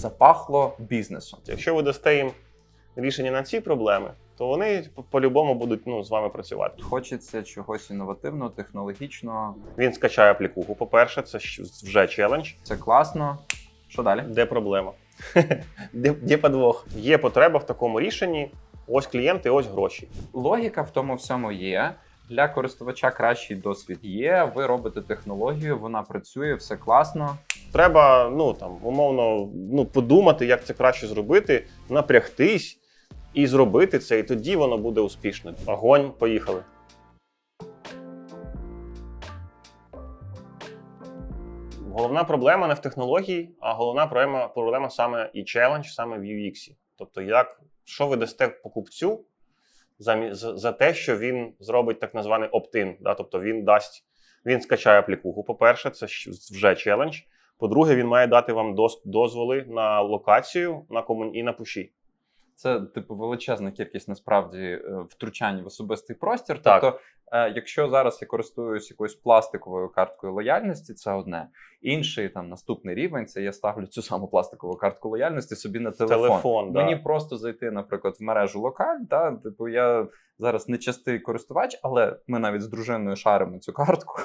запахло бізнесом. Якщо ви дасте їм рішення на ці проблеми, то вони по- по-любому будуть ну, з вами працювати. Хочеться чогось інновативного, технологічного. Він скачає аплікуху. По-перше, це вже челендж. Це класно. Що далі? Де проблема? де, де подвох? Є потреба в такому рішенні. Ось клієнти, ось гроші. Логіка в тому всьому є. Для користувача кращий досвід є. Ви робите технологію, вона працює, все класно. Треба, ну там, умовно, ну, подумати, як це краще зробити, напрягтись і зробити це, і тоді воно буде успішно. Огонь, поїхали. Головна проблема не в технології, а головна проблема, проблема саме і челендж саме в UX. Тобто, як що ви дасте покупцю за, за, те, що він зробить так званий opt-in, да? тобто він дасть, він скачає аплікуху. По-перше, це вже челендж. По-друге, він має дати вам дозволи на локацію на комун... і на пуші. Це типу величезна кількість насправді е, втручань в особистий простір. Так. Тобто, е, якщо зараз я користуюсь якоюсь пластиковою карткою лояльності, це одне. Інший там наступний рівень це я ставлю цю саму пластикову картку лояльності собі на телефон. Телефон, да. Мені просто зайти, наприклад, в мережу локаль. Да, типу, я зараз не частий користувач, але ми навіть з дружиною шаримо цю картку.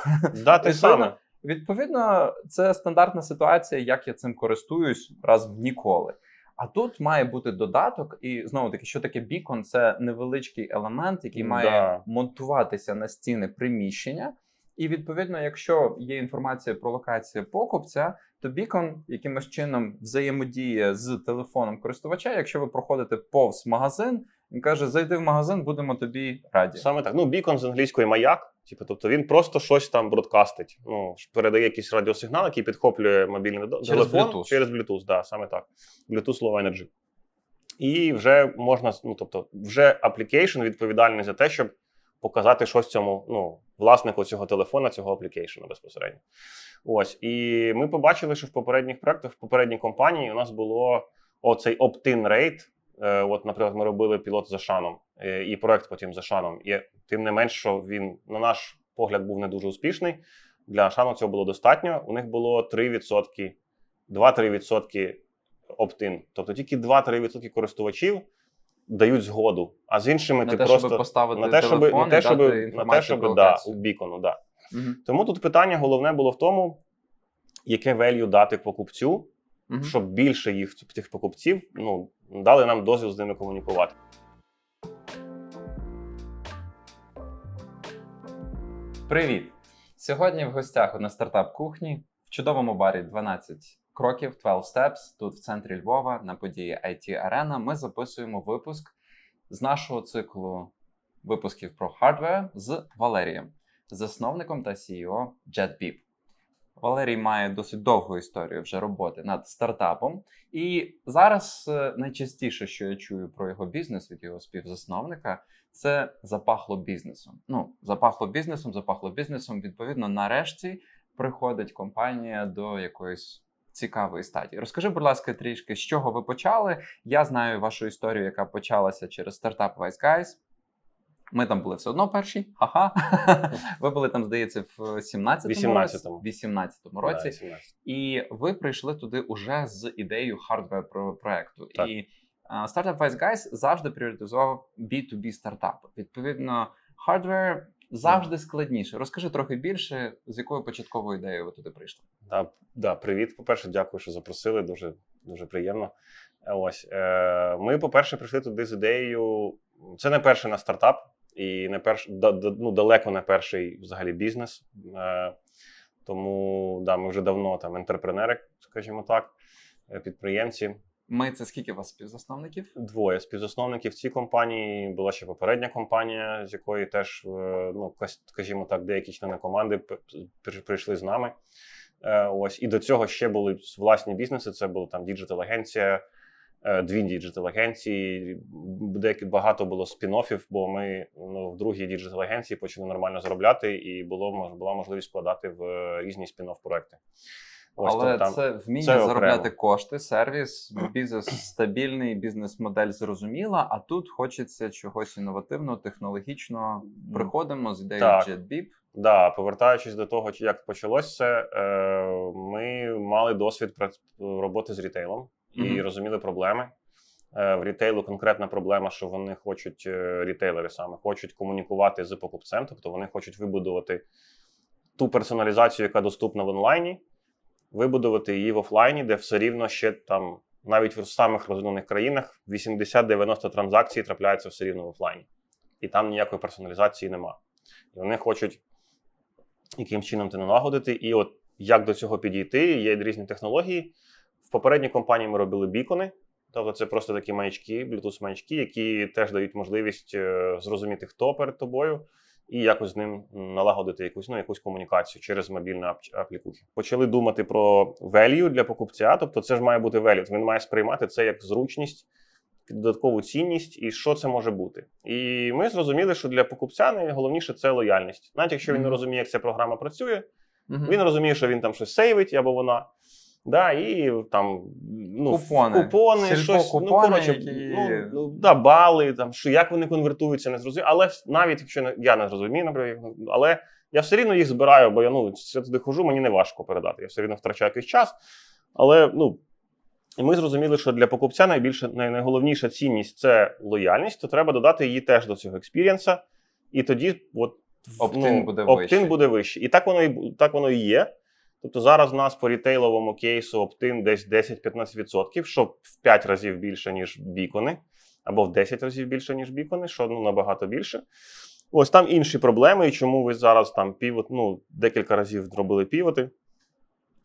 Да, те саме. Відповідно, це стандартна ситуація, як я цим користуюсь раз в ніколи. А тут має бути додаток, і знову таки, що таке бікон? Це невеличкий елемент, який має Да. монтуватися на стіни приміщення. І відповідно, якщо є інформація про локацію покупця, то бікон якимось чином взаємодіє з телефоном користувача. Якщо ви проходите повз магазин, він каже: зайди в магазин, будемо тобі раді. Саме так. Ну, бікон з англійської маяк. Типу, тобто він просто щось там бродкастить. Ну, передає якийсь радіосигнал, який підхоплює мобільний Через телефон Bluetooth. через Bluetooth, да, саме так. Bluetooth Low Energy. І вже можна, ну тобто, вже application відповідальний за те, щоб показати щось цьому ну, власнику цього телефона, цього аплікейшену безпосередньо. Ось. І ми побачили, що в попередніх проектах, в попередній компанії у нас було оцей opt-in rate. Е, От, наприклад, ми робили пілот за шаном, е, і проект потім за шаном. І тим не менш, що він, на наш погляд, був не дуже успішний. Для шану цього було достатньо. У них було 3%, 2-3% opt-in. Тобто тільки 2-3% користувачів дають згоду, а з іншими на ти те, просто щоб поставити на те, щоб, телефон на те, щоб, на те, щоб да, у бікону, да. Мгм. Тому тут питання головне було в тому, яке value дати покупцю, Мгм. щоб більше їх цих покупців ну, дали нам дозвіл з ними комунікувати. Привіт! Сьогодні в гостях на стартап кухні в чудовому барі 12 кроків 12 Steps тут в центрі Львова на події IT Arena ми записуємо випуск з нашого циклу випусків про хардвер з Валерієм, засновником та CEO JetBeep. Валерій має досить довгу історію вже роботи над стартапом. І зараз е, найчастіше, що я чую про його бізнес від його співзасновника, це запахло бізнесом. Ну, запахло бізнесом, запахло бізнесом. Відповідно, нарешті приходить компанія до якоїсь цікавої стадії. Розкажи, будь ласка, трішки, з чого ви почали. Я знаю вашу історію, яка почалася через стартап Wise Guys. Ми там були все одно перші. Ха-ха. Ви були там, здається, в 17-му 18-му. році. 18-му році. Да, 17. І ви прийшли туди уже з ідеєю hardware про- проекту. Так. І а, Startup Wise Guys завжди пріоритизував B2B стартапи. Відповідно, hardware завжди складніше. Розкажи трохи більше, з якою початковою ідеєю ви туди прийшли. Да, да, привіт. По-перше, дякую, що запросили. Дуже, дуже приємно. Ось е, ми, по-перше, прийшли туди з ідеєю. Це не перший наш стартап, і не перш, да, да, ну, далеко не перший взагалі бізнес. Е, тому да, ми вже давно там ентерпренери, скажімо так, е, підприємці. Ми це скільки у вас співзасновників? Двоє співзасновників цій компанії. Була ще попередня компанія, з якої теж, е, ну, скажімо так, деякі члени команди прийшли з нами. Е, Ось і до цього ще були власні бізнеси. Це була там діджитал-агенція, е, дві діджитал-агенції. Деякі багато було спін-оффів, бо ми ну, в другій діджитал-агенції почали нормально заробляти, і було була можливість вкладати в е, різні спін-офф проекти. Ось Але там- це вміння це заробляти окремо. кошти, сервіс, бізнес стабільний, бізнес-модель зрозуміла. А тут хочеться чогось інновативного, технологічного. Приходимо з ідеєю Так. JetBeep. Да, повертаючись до того, як почалось це, е, ми мали досвід роботи з рітейлом, і Мгм. розуміли проблеми. Е, В рітейлу конкретна проблема, що вони хочуть, е, рітейлери саме хочуть комунікувати з покупцем, тобто вони хочуть вибудувати ту персоналізацію, яка доступна в онлайні, вибудувати її в офлайні, де все рівно ще там, навіть в самих розвинених країнах, 80-90 транзакцій трапляються все рівно в офлайні. І там ніякої персоналізації нема. І вони хочуть яким чином це налагодити. І от як до цього підійти, є різні технології. В попередній компанії ми робили бікони. Тобто це просто такі маячки, Bluetooth маячки, які теж дають можливість е, зрозуміти, хто перед тобою, і якось з ним налагодити якусь, ну, якусь комунікацію через мобільні ап- аплікухи. Почали думати про value для покупця. Тобто, це ж має бути value. Він має сприймати це як зручність, додаткову цінність і що це може бути. І ми зрозуміли, що для покупця найголовніше це лояльність. Навіть якщо він не розуміє, як ця програма працює, він розуміє, що він там щось сейвить або вона. Да, і там ну, Купони. купони щось, ну, коротше, які- ну, ну, да, бали, там, що як вони конвертуються, не зрозуміло. Але навіть якщо не- я не зрозумію, наприклад, але я все рівно їх збираю, бо я ну, я туди хожу, мені не важко передати. Я все рівно втрачаю якийсь час. Але ну, і ми зрозуміли, що для покупця найбільше, най- найголовніша цінність це лояльність, то треба додати її теж до цього experience а. І тоді от, Opt-in буде opt-in вищий. буде вищий. І так воно і, так воно і є. Тобто зараз в нас по рітейловому кейсу opt-in десь 10-15%, що в 5 разів більше, ніж beacon и, або в 10 разів більше, ніж beacon и, що ну, набагато більше. Ось там інші проблеми, і чому ви зараз там pivot, ну, декілька разів зробили pivot и.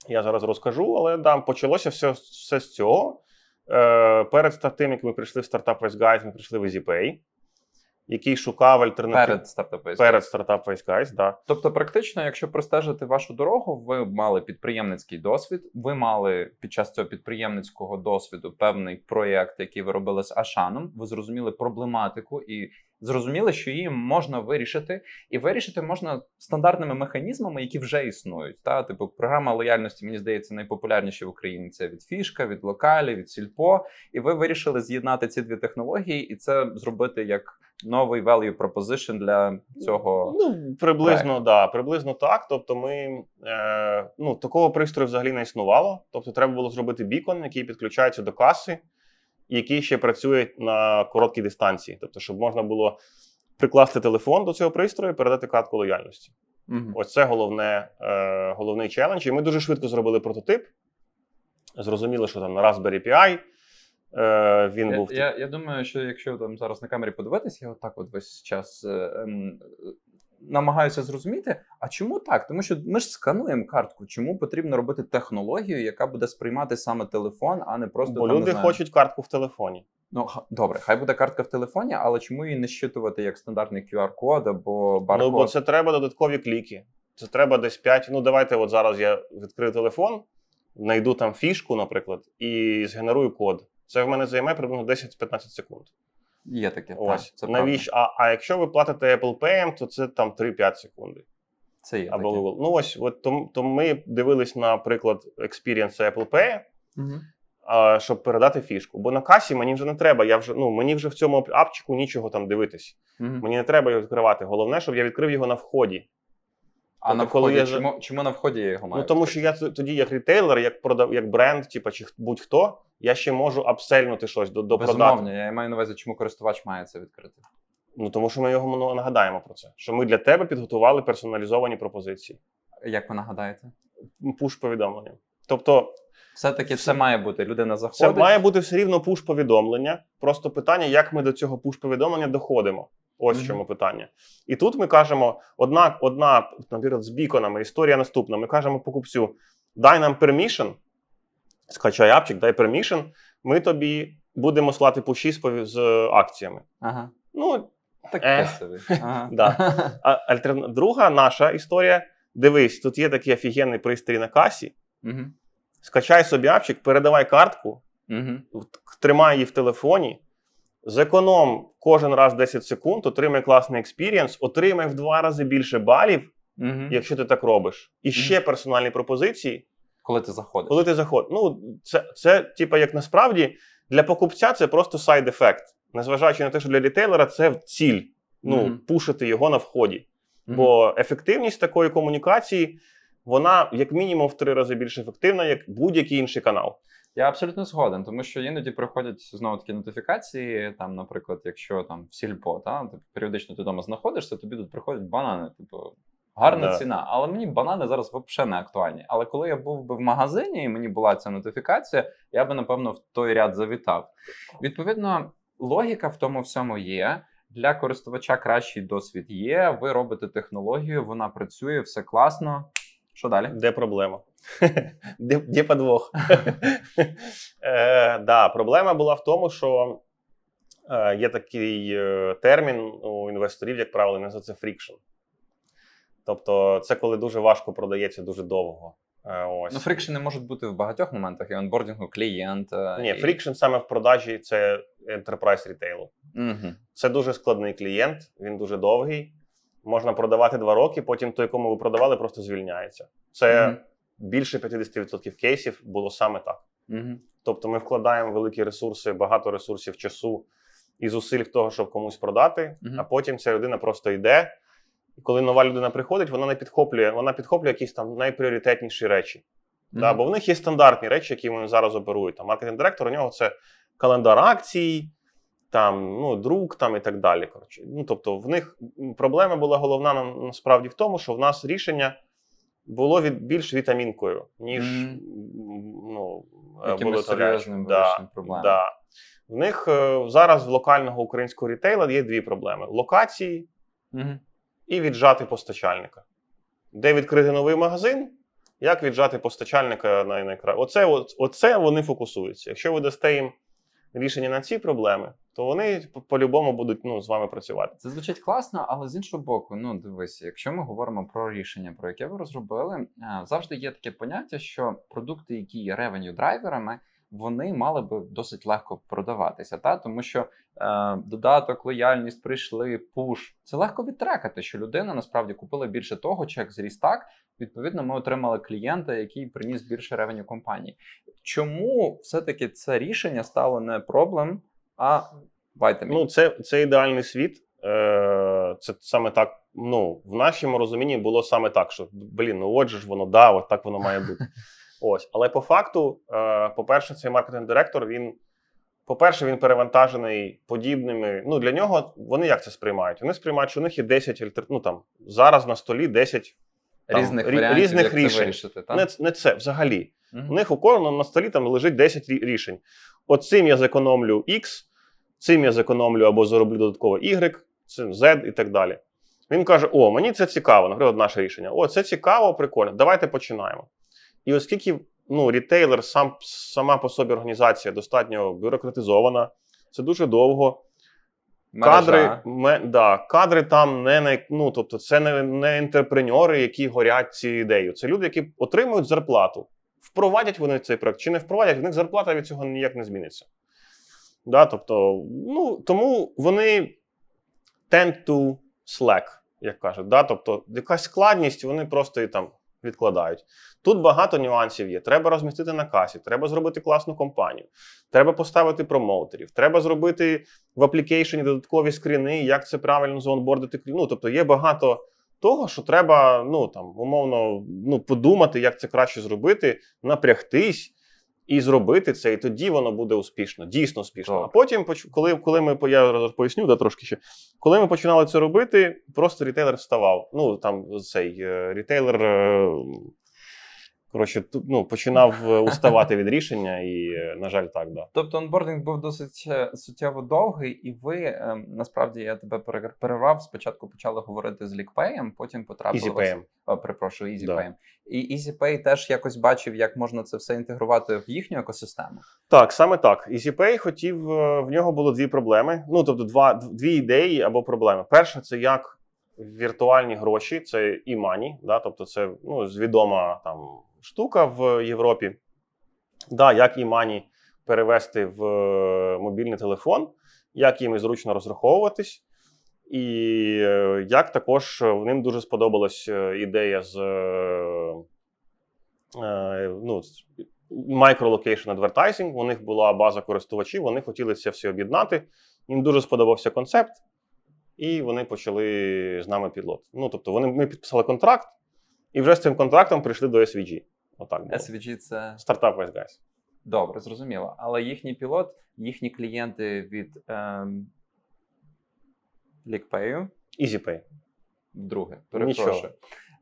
Я зараз розкажу, але да, почалося все, все з цього. Е, перед тим, як ми прийшли в стартап West Guys, ми прийшли в EasyPay, який шукав альтернативу перед стартапом. перед стартап Guys, да. Тобто, практично, якщо простежити вашу дорогу, ви мали підприємницький досвід, ви мали під час цього підприємницького досвіду певний проєкт, який ви робили з Ашаном. Ви зрозуміли проблематику і зрозуміли, що її можна вирішити, і вирішити можна стандартними механізмами, які вже існують. Та типу програма лояльності, мені здається, найпопулярніші в Україні це від фішка, від локалі, від сільпо. І ви вирішили з'єднати ці дві технології, і це зробити як новий value proposition для цього. Ну, приблизно, так. Да, приблизно так. Тобто, ми е, ну, такого пристрою взагалі не існувало. Тобто, треба було зробити бікон, який підключається до каси, і який ще працює на короткій дистанції. Тобто, щоб можна було прикласти телефон до цього пристрою і передати картку лояльності. Мгм. Ось це головне, е, головний челендж. І ми дуже швидко зробили прототип. Зрозуміли, що там на Raspberry Pi. Е, він Я, був я, я думаю, що якщо там зараз на камері подивитися, я отак от весь час е, е, намагаюся зрозуміти, а чому так? Тому що ми ж скануємо картку. Чому потрібно робити технологію, яка буде сприймати саме телефон, а не просто бо там, не люди знаю, хочуть картку в телефоні. Ну х- добре, хай буде картка в телефоні, але чому її не щитувати як стандартний QR-код або баркод? Ну, бо це треба додаткові кліки. Це треба десь 5. Ну, давайте, от зараз я відкрию телефон, знайду там фішку, наприклад, і згенерую код. Це в мене займе приблизно 10-15 секунд. Є таке. Ось. Так, це Навіщо? А, а якщо ви платите Apple Pay, то це там 3-5 секунди. Це є Або таке. Google. Ну ось, от то, то ми дивились наприклад, Experience Apple Pay, угу. а, щоб передати фішку. Бо на касі мені вже не треба. Я вже, ну, мені вже в цьому апчику нічого там дивитись. Угу. Мені не треба його відкривати. Головне, щоб я відкрив його на вході. А Тобто, на коли я чому, чому на вході я його маю? Ну тому що я тоді, як рітейлер, як продав, як бренд, типа чи будь-хто, я ще можу апсельнути щось до, до. Безумовно, я маю на увазі, чому користувач має це відкрити. Ну тому що ми його ну, нагадаємо про це. Що ми для тебе підготували персоналізовані пропозиції, Як ви нагадаєте? пуш повідомлення. Тобто, Все-таки це має бути. Людина це має бути все рівно пуш повідомлення. Просто питання, як ми до цього пуш повідомлення доходимо. Ось в Мгм. чому питання. І тут ми кажемо: одна, одна, наприклад, з beacon ами, історія наступна. Ми кажемо покупцю: дай нам permission, скачай апчик, дай permission, ми тобі будемо слати пуші з, з акціями. Ага. Ну, Ех. собі. Ага. Да. а альтерна... друга наша історія. Дивись, тут є такий офігенний пристрій на касі. Мгм. Скачай собі апчик, передавай картку, Мгм. в- тримай її в телефоні. Зеконом кожен раз 10 секунд, отримай класний experience, отримай в два рази більше балів, Мгм. якщо ти так робиш. І ще персональні пропозиції, Коли ти заходиш. коли ти заходиш. Ну, це, це типа, як насправді для покупця це просто сайд-ефект. Незважаючи на те, що для рітейлера це ціль. Ну, Мгм. пушити його на вході. Мгм. Бо ефективність такої комунікації, вона як мінімум в три рази більш ефективна, як будь-який інший канал. Я абсолютно згоден, тому що іноді приходять знову такі нотифікації. Там, наприклад, якщо там в сільпо, та ти періодично ти вдома знаходишся, тобі тут приходять банани. Типу, гарна Да. ціна. Але мені банани зараз взагалі не актуальні. Але коли я був би в магазині і мені була ця нотифікація, я би напевно в той ряд завітав. Відповідно, логіка в тому всьому є. Для користувача кращий досвід є. Ви робите технологію, вона працює, все класно. Що далі? Де проблема? де, де подвох? е, да, проблема була в тому, що е, є такий е, термін у інвесторів, як правило, називається friction. Тобто, це коли дуже важко продається дуже довго. Ось. Ну, фрикшени можуть бути в багатьох моментах і онбордінгу клієнта. Ні, і... friction саме в продажі це enterprise рітейлу. Угу. Це дуже складний клієнт, він дуже довгий. Можна продавати два роки, потім той, кому ви продавали, просто звільняється. Це Мгм. Більше 50% кейсів було саме так. Угу. Тобто ми вкладаємо великі ресурси, багато ресурсів часу і зусиль в того, щоб комусь продати, Мгм. а потім ця людина просто йде. І коли нова людина приходить, вона не підхоплює, вона підхоплює якісь там найпріоритетніші речі. Да, бо в них є стандартні речі, які вони зараз оперують. Там маркетинг-директор, у нього це календар акцій, там, ну, друк там і так далі. Коротше. Ну, тобто, в них проблема була головна на- насправді в тому, що в нас рішення було від, більш вітамінкою, ніж м, ну, е, болотарячим. серйозним Да, вирішенням проблем. да. В них е, зараз в локального українського рітейла є дві проблеми: локації Угу. і віджати постачальника. Де відкрити новий магазин, як віджати постачальника на найкра... Оце, оце вони фокусуються. Якщо ви дасте їм рішення на ці проблеми, то вони по- по-любому будуть ну, з вами працювати. Це звучить класно, але з іншого боку, ну дивись, якщо ми говоримо про рішення, про яке ви розробили, е, завжди є таке поняття, що продукти, які є ревеню драйверами, вони мали би досить легко продаватися, та тому що е, додаток, лояльність прийшли, пуш. Це легко відтрекати, що людина насправді купила більше того, чек зріс так. Відповідно, ми отримали клієнта, який приніс більше ревеню компанії. Чому все-таки це рішення стало не проблем, а вайтамін? Ну, це, це ідеальний світ. Е, Це саме так. Ну, в нашому розумінні було саме так, що блін, ну отже ж воно, да, от так воно має бути. Ось, але по факту, е, по-перше, цей маркетинг-директор, він, по-перше, він перевантажений подібними. Ну, для нього вони як це сприймають? Вони сприймають, що у них є 10 альтер... ну, там, зараз на столі 10 там, різних рі- варіантів, різних як рішень. це вирішити. Так? Не, не це взагалі. Мгм. У них у кожного на столі там лежить 10 рішень. От цим я зекономлю X, цим я зекономлю або зароблю додатково Y, цим Z і так далі. Він каже: О, мені це цікаво, наприклад, наше рішення. О, це цікаво, прикольно. Давайте починаємо. І оскільки ну, рітейлер сам, сама по собі організація достатньо бюрократизована, це дуже довго. Кадри, ме, да, кадри там не най, ну, тобто це не, не інтерпреньори, які горять цією ідеєю. Це люди, які отримують зарплату. Впровадять вони цей проект чи не впровадять, в них зарплата від цього ніяк не зміниться. Да, тобто, ну, тому вони tend to slack, як кажуть. Да? Тобто, якась складність, вони просто і там відкладають. Тут багато нюансів є. Треба розмістити на касі, треба зробити класну компанію, треба поставити промоутерів, треба зробити в аплікейшені додаткові скріни, як це правильно заонбордити. Ну, тобто є багато того, що треба, ну там, умовно, ну, подумати, як це краще зробити, напрягтись. І зробити це, і тоді воно буде успішно, дійсно успішно. Так. А потім, коли, коли ми я поясню да, трошки ще, коли ми починали це робити, просто рітейлер вставав. Ну там цей е, рітейлер е, коротше, тут, ну, починав е, уставати від рішення, і, е, на жаль, так, да. Тобто онбординг був досить е, суттєво довгий, і ви ем, насправді я тебе пере- перервав. Спочатку почали говорити з лікпеєм, потім потрапили вас-. О, перепрошую, EasyPay. Да. І EasyPay теж якось бачив, як можна це все інтегрувати в їхню екосистему. Так, саме так. EasyPay хотів, в нього було дві проблеми. Ну, тобто, два, дв- дві ідеї або проблеми. Перша це як віртуальні гроші, це e-money, да, тобто це ну, відома там штука в Європі. Да, як e-money перевести в е, мобільний телефон, як їм зручно розраховуватись. І е, як також ним дуже сподобалась е, ідея з ну, micro-location advertising. У них була база користувачів, вони хотіли це все об'єднати. Їм дуже сподобався концепт, і вони почали з нами пілот. Ну, тобто, вони, ми підписали контракт, і вже з цим контрактом прийшли до SVG. Отак було. SVG це Стартап Wise Guys. Добре, зрозуміло. Але їхній пілот, їхні клієнти від ем, LickPay, EasyPay. Нічого. перепрошую.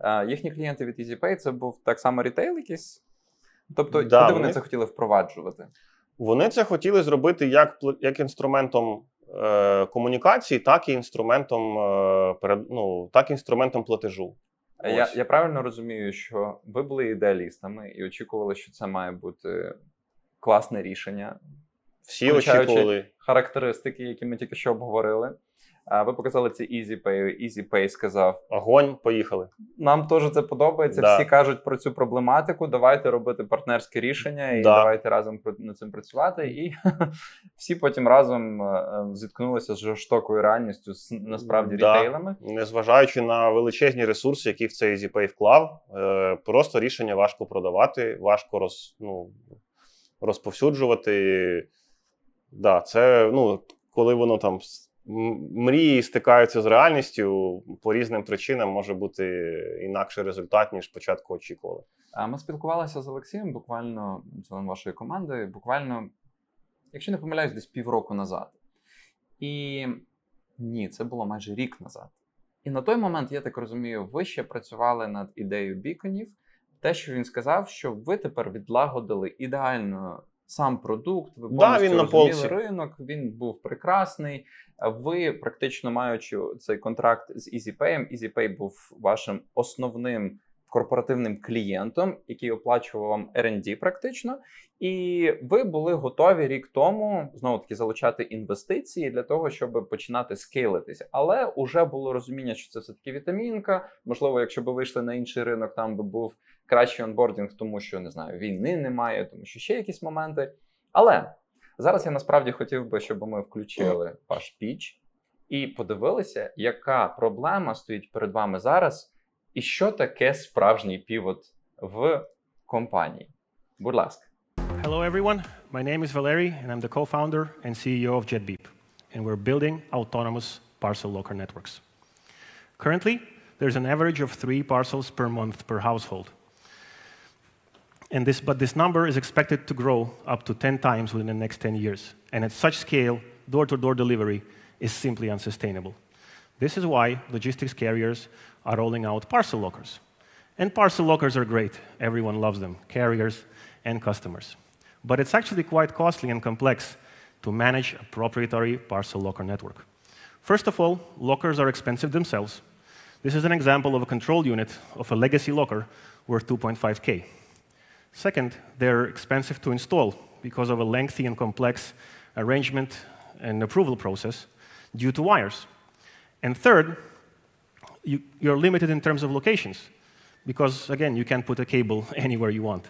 Е, їхні клієнти від EasyPay це був так само рітейл якийсь? Тобто, Да, куди вони вони- це хотіли впроваджувати? Вони це хотіли зробити як, як інструментом е, комунікації, так і інструментом е, перед, ну, так і інструментом платежу. Я, я правильно розумію, що ви були ідеалістами і очікували, що це має бути класне рішення, Всі очікували. характеристики, які ми тільки що обговорили. А ви показали це EasyPay. EasyPay сказав: Огонь, поїхали. нам теж це подобається. Да. Всі кажуть про цю проблематику. Давайте робити партнерське рішення і Да. давайте разом над цим працювати. І всі потім разом е, е, зіткнулися з жорстокою реальністю з насправді Да. рітейлами. Незважаючи на величезні ресурси, які в цей EasyPay вклав, е, просто рішення важко продавати, важко роз, ну, розповсюджувати. Да, це ну, коли воно там мрії стикаються з реальністю, по різним причинам може бути інакший результат, ніж спочатку очікували. А ми спілкувалися з Олексієм, буквально членом вашої команди, буквально, якщо не помиляюсь, десь півроку назад. І ні, це було майже рік назад. І на той момент, я так розумію, ви ще працювали над ідеєю біконів. Те, що він сказав, що ви тепер відлагодили ідеально сам продукт, ви Да, він на полці. ринок, він був прекрасний. Ви, практично маючи цей контракт з EasyPay, EasyPay був вашим основним корпоративним клієнтом, який оплачував вам R&D практично, і ви були готові рік тому знову таки залучати інвестиції для того, щоб починати скейлитися. Але вже було розуміння, що це все таки вітамінка. Можливо, якщо б ви вийшли на інший ринок, там би був кращий онбордінг, тому що не знаю, війни немає, тому що ще якісь моменти. Але зараз я насправді хотів би, щоб ми включили ваш піч і подивилися, яка проблема стоїть перед вами зараз, і що таке справжній півот в компанії. Будь ласка. Hello, everyone. My name is Valery, and I'm the co founder and CEO of JetBeep. And we're building autonomous parcel locker networks. Currently, there's an average of three parcels per month per household. And this, but this number is expected to grow up to 10 times within the next 10 years. And at such scale, door to door delivery is simply unsustainable. This is why logistics carriers are rolling out parcel lockers. And parcel lockers are great, everyone loves them, carriers and customers. But it's actually quite costly and complex to manage a proprietary parcel locker network. First of all, lockers are expensive themselves. This is an example of a control unit of a legacy locker worth 2.5K. Second, they're expensive to install because of a lengthy and complex arrangement and approval process due to wires. And third, you, you're limited in terms of locations because, again, you can't put a cable anywhere you want.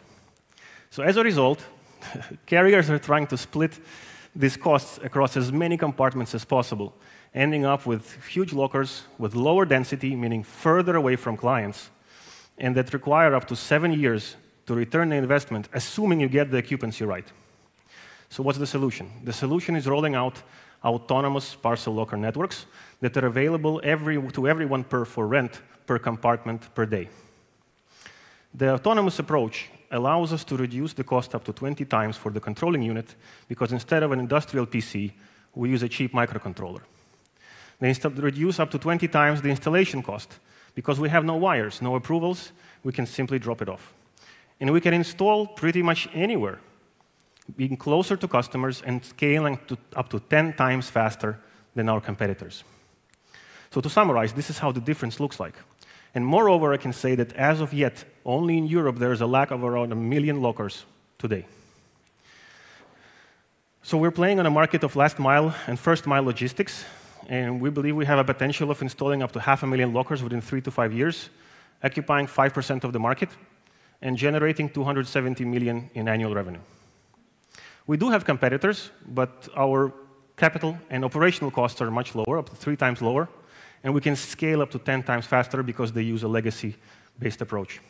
So as a result, carriers are trying to split these costs across as many compartments as possible, ending up with huge lockers with lower density, meaning further away from clients, and that require up to seven years to return the investment, assuming you get the occupancy right. So what's the solution? The solution is rolling out autonomous parcel locker networks that are available every, to everyone per, for rent per compartment per day. The autonomous approach allows us to reduce the cost up to 20 times for the controlling unit because instead of an industrial PC, we use a cheap microcontroller. They reduce up to 20 times the installation cost because we have no wires, no approvals, we can simply drop it off. And we can install pretty much anywhere, being closer to customers and scaling to up to 10 times faster than our competitors. So to summarize, this is how the difference looks like. And moreover, I can say that as of yet, only in Europe there is a lack of around a million lockers today. So we're playing on a market of last mile and first mile logistics, and we believe we have a potential of installing up to half a million lockers within three to five years, occupying 5% of the market and generating 270 million in annual revenue. We do have competitors, but our capital and operational costs are much lower, up to three times lower, and we can scale up to 10 times faster because they use a legacy-based approach.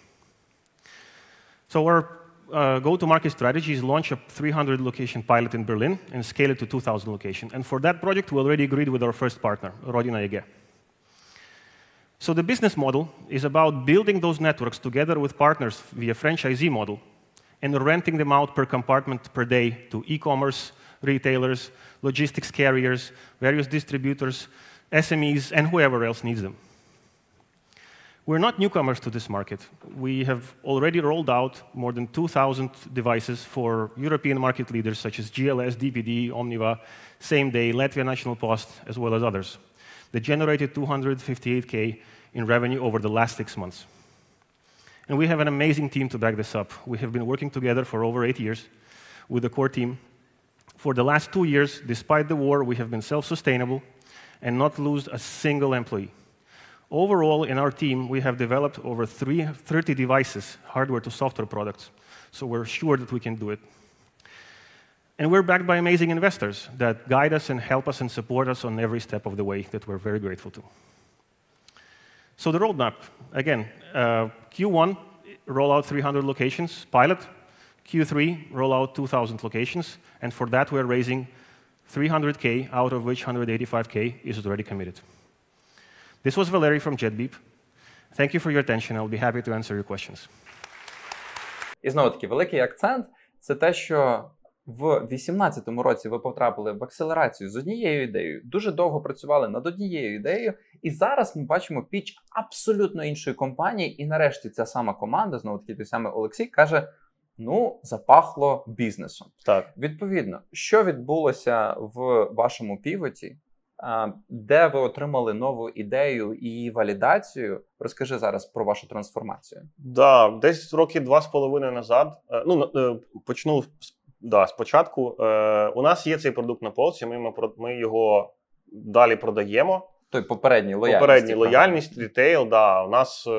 So our uh, go-to-market strategy is launch a 300 location pilot in Berlin and scale it to 2,000 locations. And for that project, we already agreed with our first partner, Rodina EG. So the business model is about building those networks together with partners via franchisee model and renting them out per compartment per day to e commerce, retailers, logistics carriers, various distributors, SMEs, and whoever else needs them. We're not newcomers to this market. We have already rolled out more than 2,000 devices for European market leaders such as GLS, DPD, Omniva, Same Day, Latvia National Post, as well as others. They generated 258K in revenue over the last six months. And we have an amazing team to back this up. We have been working together for over eight years with the core team. For the last two years, despite the war, we have been self-sustainable and not lose a single employee. Overall, in our team, we have developed over 30 devices, hardware to software products, so we're sure that we can do it. And we're backed by amazing investors that guide us and help us and support us on every step of the way that we're very grateful to. So the roadmap, again, uh, Q1, roll out 300 locations, pilot. Q3, roll out 2,000 locations, and for that, we're raising 300K, out of which 185K is already committed. This was Valery from JetBeep. Thank you for your attention. I'll be happy to answer your questions. І знову таки, великий акцент це те, що в 2018 році ви потрапили в акселерацію з однією ідеєю, дуже довго працювали над однією ідеєю, і зараз ми бачимо піч абсолютно іншої компанії. І нарешті ця сама команда, знову таки той самий Олексій, каже: ну, запахло бізнесом. Так. Відповідно, що відбулося в вашому півоті, де ви отримали нову ідею і її валідацію? Розкажи зараз про вашу трансформацію. Да, десь роки два з половиною назад. е, Ну, е, почну з- да, спочатку. Е, У нас є цей продукт на полці, ми, ми, ми його далі продаємо. Той попередній лояльність. Попередній лояльність, рітейл, да, у нас е,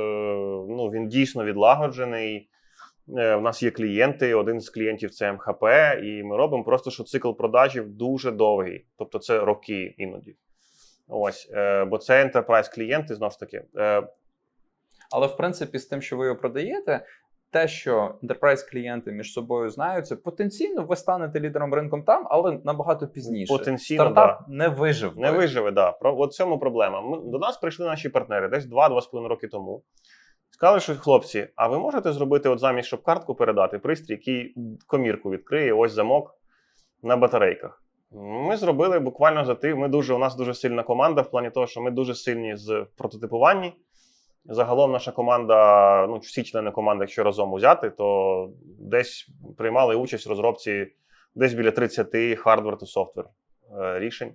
ну, він дійсно відлагоджений. Е, У нас є клієнти, один з клієнтів це МХП, і ми робимо просто, що цикл продажів дуже довгий, тобто це роки іноді. Ось, е, бо це enterprise клієнти, знову ж таки. Е, Але в принципі, з тим, що ви його продаєте, те, що enterprise клієнти між собою знаються, потенційно ви станете лідером ринком там, але набагато пізніше. Потенційно, стартап не вижив. Не виживе, да. Про от цьому проблема. Ми, до нас прийшли наші партнери десь 2-2,5 роки тому. Сказали, що хлопці, а ви можете зробити, от замість, щоб картку передати, пристрій, який комірку відкриє, ось замок на батарейках. Ми зробили буквально за тиждень. Ми дуже, у нас дуже сильна команда в плані того, що ми дуже сильні з прототипуванні. Загалом наша команда, ну, всі члени команди, якщо разом взяти, то десь приймали участь в розробці десь біля 30 hardware та software е, рішень.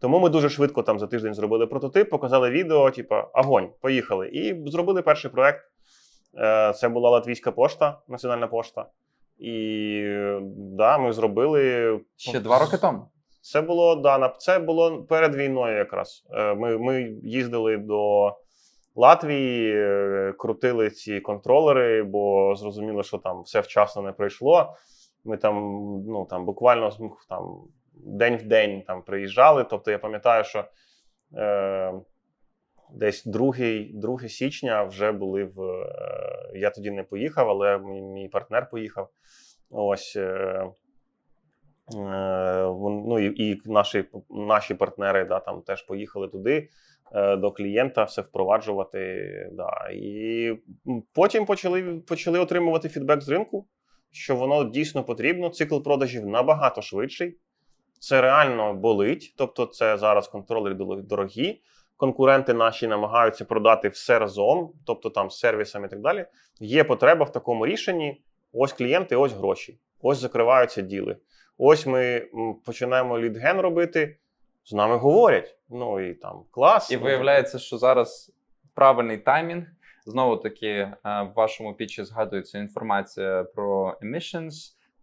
Тому ми дуже швидко там за тиждень зробили прототип, показали відео, типу, огонь, поїхали. І зробили перший проект. Е, Це була Латвійська пошта, Національна пошта. І да, ми зробили Ще два роки тому. це було да, це було перед війною якраз. Е, Ми, ми їздили до Латвії, е, крутили ці контролери, бо зрозуміли, що там все вчасно не прийшло. Ми там, ну, там буквально там, день в день там, приїжджали. Тобто я пам'ятаю, що е, десь 2, 2 січня вже були в. Е, я тоді не поїхав, але мій, мій партнер поїхав. Ось. Е, ну і, і наші, наші партнери да, там теж поїхали туди е, до клієнта все впроваджувати. Да. І потім почали, почали отримувати фідбек з ринку, що воно дійсно потрібно. Цикл продажів набагато швидший. Це реально болить. Тобто, це зараз контролери дорогі. Конкуренти наші намагаються продати все разом, тобто там з сервісами і так далі. Є потреба в такому рішенні. Ось клієнти, ось гроші. Ось закриваються діли. Ось ми починаємо лідген робити, з нами говорять. Ну і там клас. І виявляється, що зараз правильний таймінг. Знову таки, е, в вашому пічі згадується інформація про emissions,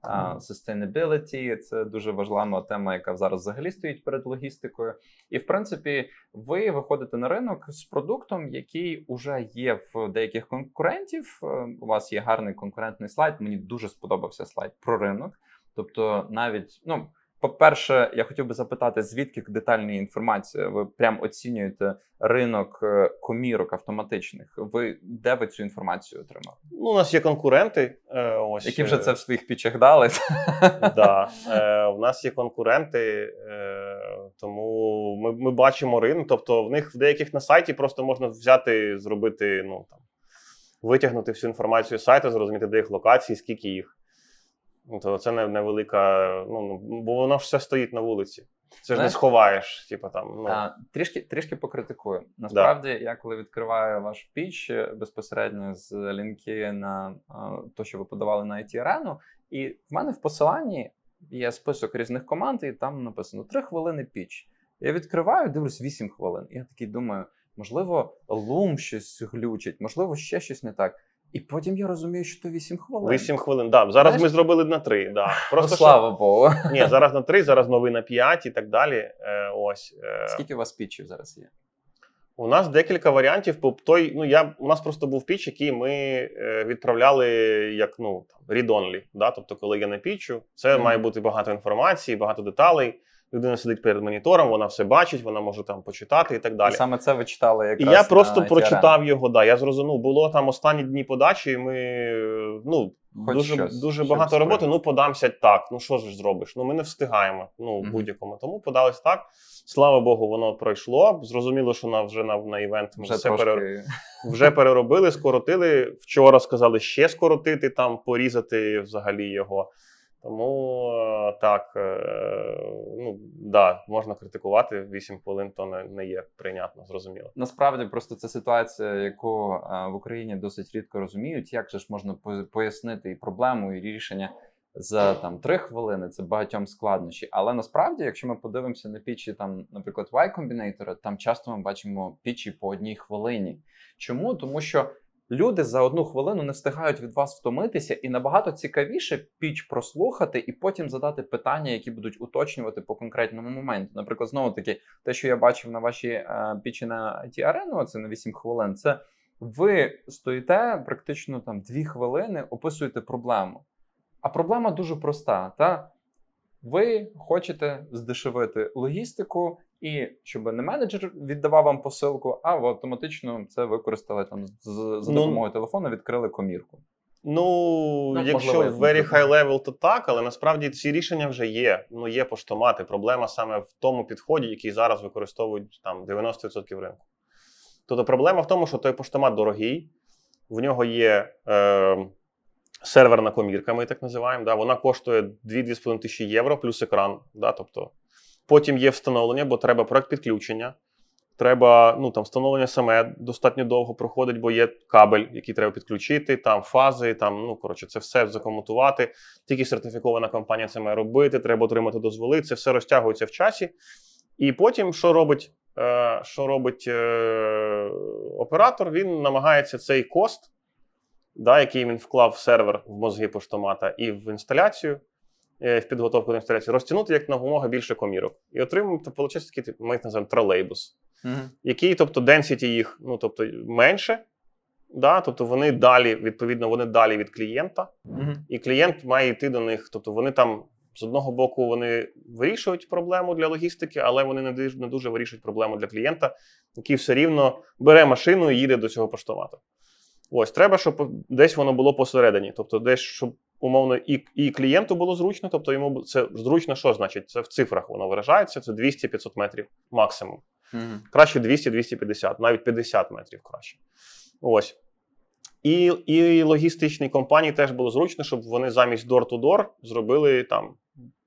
е, sustainability. Це дуже важлива тема, яка зараз взагалі стоїть перед логістикою. І в принципі, ви виходите на ринок з продуктом, який вже є в деяких конкурентів. Е, У вас є гарний конкурентний слайд. Мені дуже сподобався слайд про ринок. Тобто, навіть ну. По-перше, я хотів би запитати, звідки детальна інформація? Ви прям оцінюєте ринок е, комірок автоматичних. Ви де ви цю інформацію отримали? Ну, у нас є конкуренти. Е, ось, Які вже е, це в своїх пічах дали? Да. У нас є конкуренти, тому ми, ми бачимо ринок. Тобто, в них в деяких на сайті просто можна взяти, зробити, ну там, витягнути всю інформацію з сайту, зрозуміти, де їх локації, скільки їх. Ну, То це не- невелика, ну, ну, бо воно ж все стоїть на вулиці. Це ж не Знаєш- сховаєш, типу там. Ну, А, трішки, трішки покритикую. Насправді, я коли відкриваю ваш піч е, безпосередньо з лінки на те, що ви подавали на it арену і в мене в посиланні є список різних команд, і там написано 3 хвилини піч. Я відкриваю, дивлюсь 8 хвилин. І я такий думаю, можливо, лум щось глючить, можливо, ще щось не так. І потім я розумію, що то 8 хвилин. 8 хвилин. Да. Зараз Знаєш- ми зробили на 3. Да. Ну, Просто що- слава Богу. Ні, зараз на 3, зараз новий на 5 і так далі. Е, ось. Е, Скільки у вас пічів зараз є? У нас декілька варіантів. По той, ну я у нас просто був піч, який ми е, відправляли як ну там read-only. Да? Тобто, коли я на пічу, це Мгм. має бути багато інформації, багато деталей. Людина сидить перед монітором, вона все бачить, вона може там почитати і так далі. І саме це ви читали І я просто на прочитав його. Да, я зрозумів, було там останні дні подачі, і ми ну Хоч дуже щось, дуже багато роботи. Ну подамся так. Ну що ж зробиш? Ну ми не встигаємо. Ну в Мгм. будь-якому. Тому подались так. Слава Богу, воно пройшло. Зрозуміло, що на вже на, на івент ми Вже все трошки пере- вже переробили, скоротили. Вчора сказали ще скоротити, там порізати взагалі його. Тому е, так, е, ну да, можна критикувати 8 хвилин, то не, є прийнятно, зрозуміло. Насправді просто це ситуація, яку е, в Україні досить рідко розуміють. Як же ж можна пояснити і проблему, і рішення за там три хвилини? Це багатьом складнощі. Але насправді, якщо ми подивимося на пічі, там, наприклад, Y Combinator, там часто ми бачимо пічі по одній хвилині. Чому? Тому що люди за одну хвилину не встигають від вас втомитися, і набагато цікавіше піч прослухати і потім задати питання, які будуть уточнювати по конкретному моменту. Наприклад, знову таки, те, що я бачив на вашій е, пічі на it арену, це на 8 хвилин. Це ви стоїте практично там 2 хвилини, описуєте проблему. А проблема дуже проста. Та? Ви хочете здешевити логістику, і щоб не менеджер віддавав вам посилку, а ви автоматично це використали там з- за Ну, допомогою телефону, відкрили комірку. Ну, Ну, якщо можливо, very high level, то так, але насправді ці рішення вже є. Ну, є поштомати. Проблема саме в тому підході, який зараз використовують там 90% ринку. Тобто проблема в тому, що той поштомат дорогий, в нього є е, серверна комірка, ми так називаємо. Да? Вона коштує 2-2,5 тисячі євро плюс екран. Да? Тобто, потім є встановлення, бо треба проект підключення. Треба, ну там встановлення саме достатньо довго проходить, бо є кабель, який треба підключити, там фази, там, ну коротше, це все закомутувати. Тільки сертифікована компанія це має робити, треба отримати дозволи. Це все розтягується в часі. І потім, що робить, е, що робить е, оператор, він намагається цей кост, да, який він вклав в сервер в мозги поштомата і в інсталяцію, в підготовку до інсталяції, розтягнути як намога більше комірок. І отримуємо, то виходить такий, ми їх називаємо тролейбус Угу. який, тобто, density їх, ну тобто, менше, да, тобто вони далі, відповідно, вони далі від клієнта, Угу. і клієнт має йти до них. Тобто вони там з одного боку вони вирішують проблему для логістики, але вони не дуже, не дуже вирішують проблему для клієнта, який все рівно бере машину і їде до цього поштомату. Ось треба, щоб десь воно було посередині. Тобто, десь щоб умовно і, і клієнту було зручно, тобто йому це зручно, що значить? Це в цифрах воно виражається, це 200-500 метрів максимум. Угу. Краще 200-250, навіть 50 метрів краще. Ось. І, і логістичній компанії теж було зручно, щоб вони замість door-to-door зробили там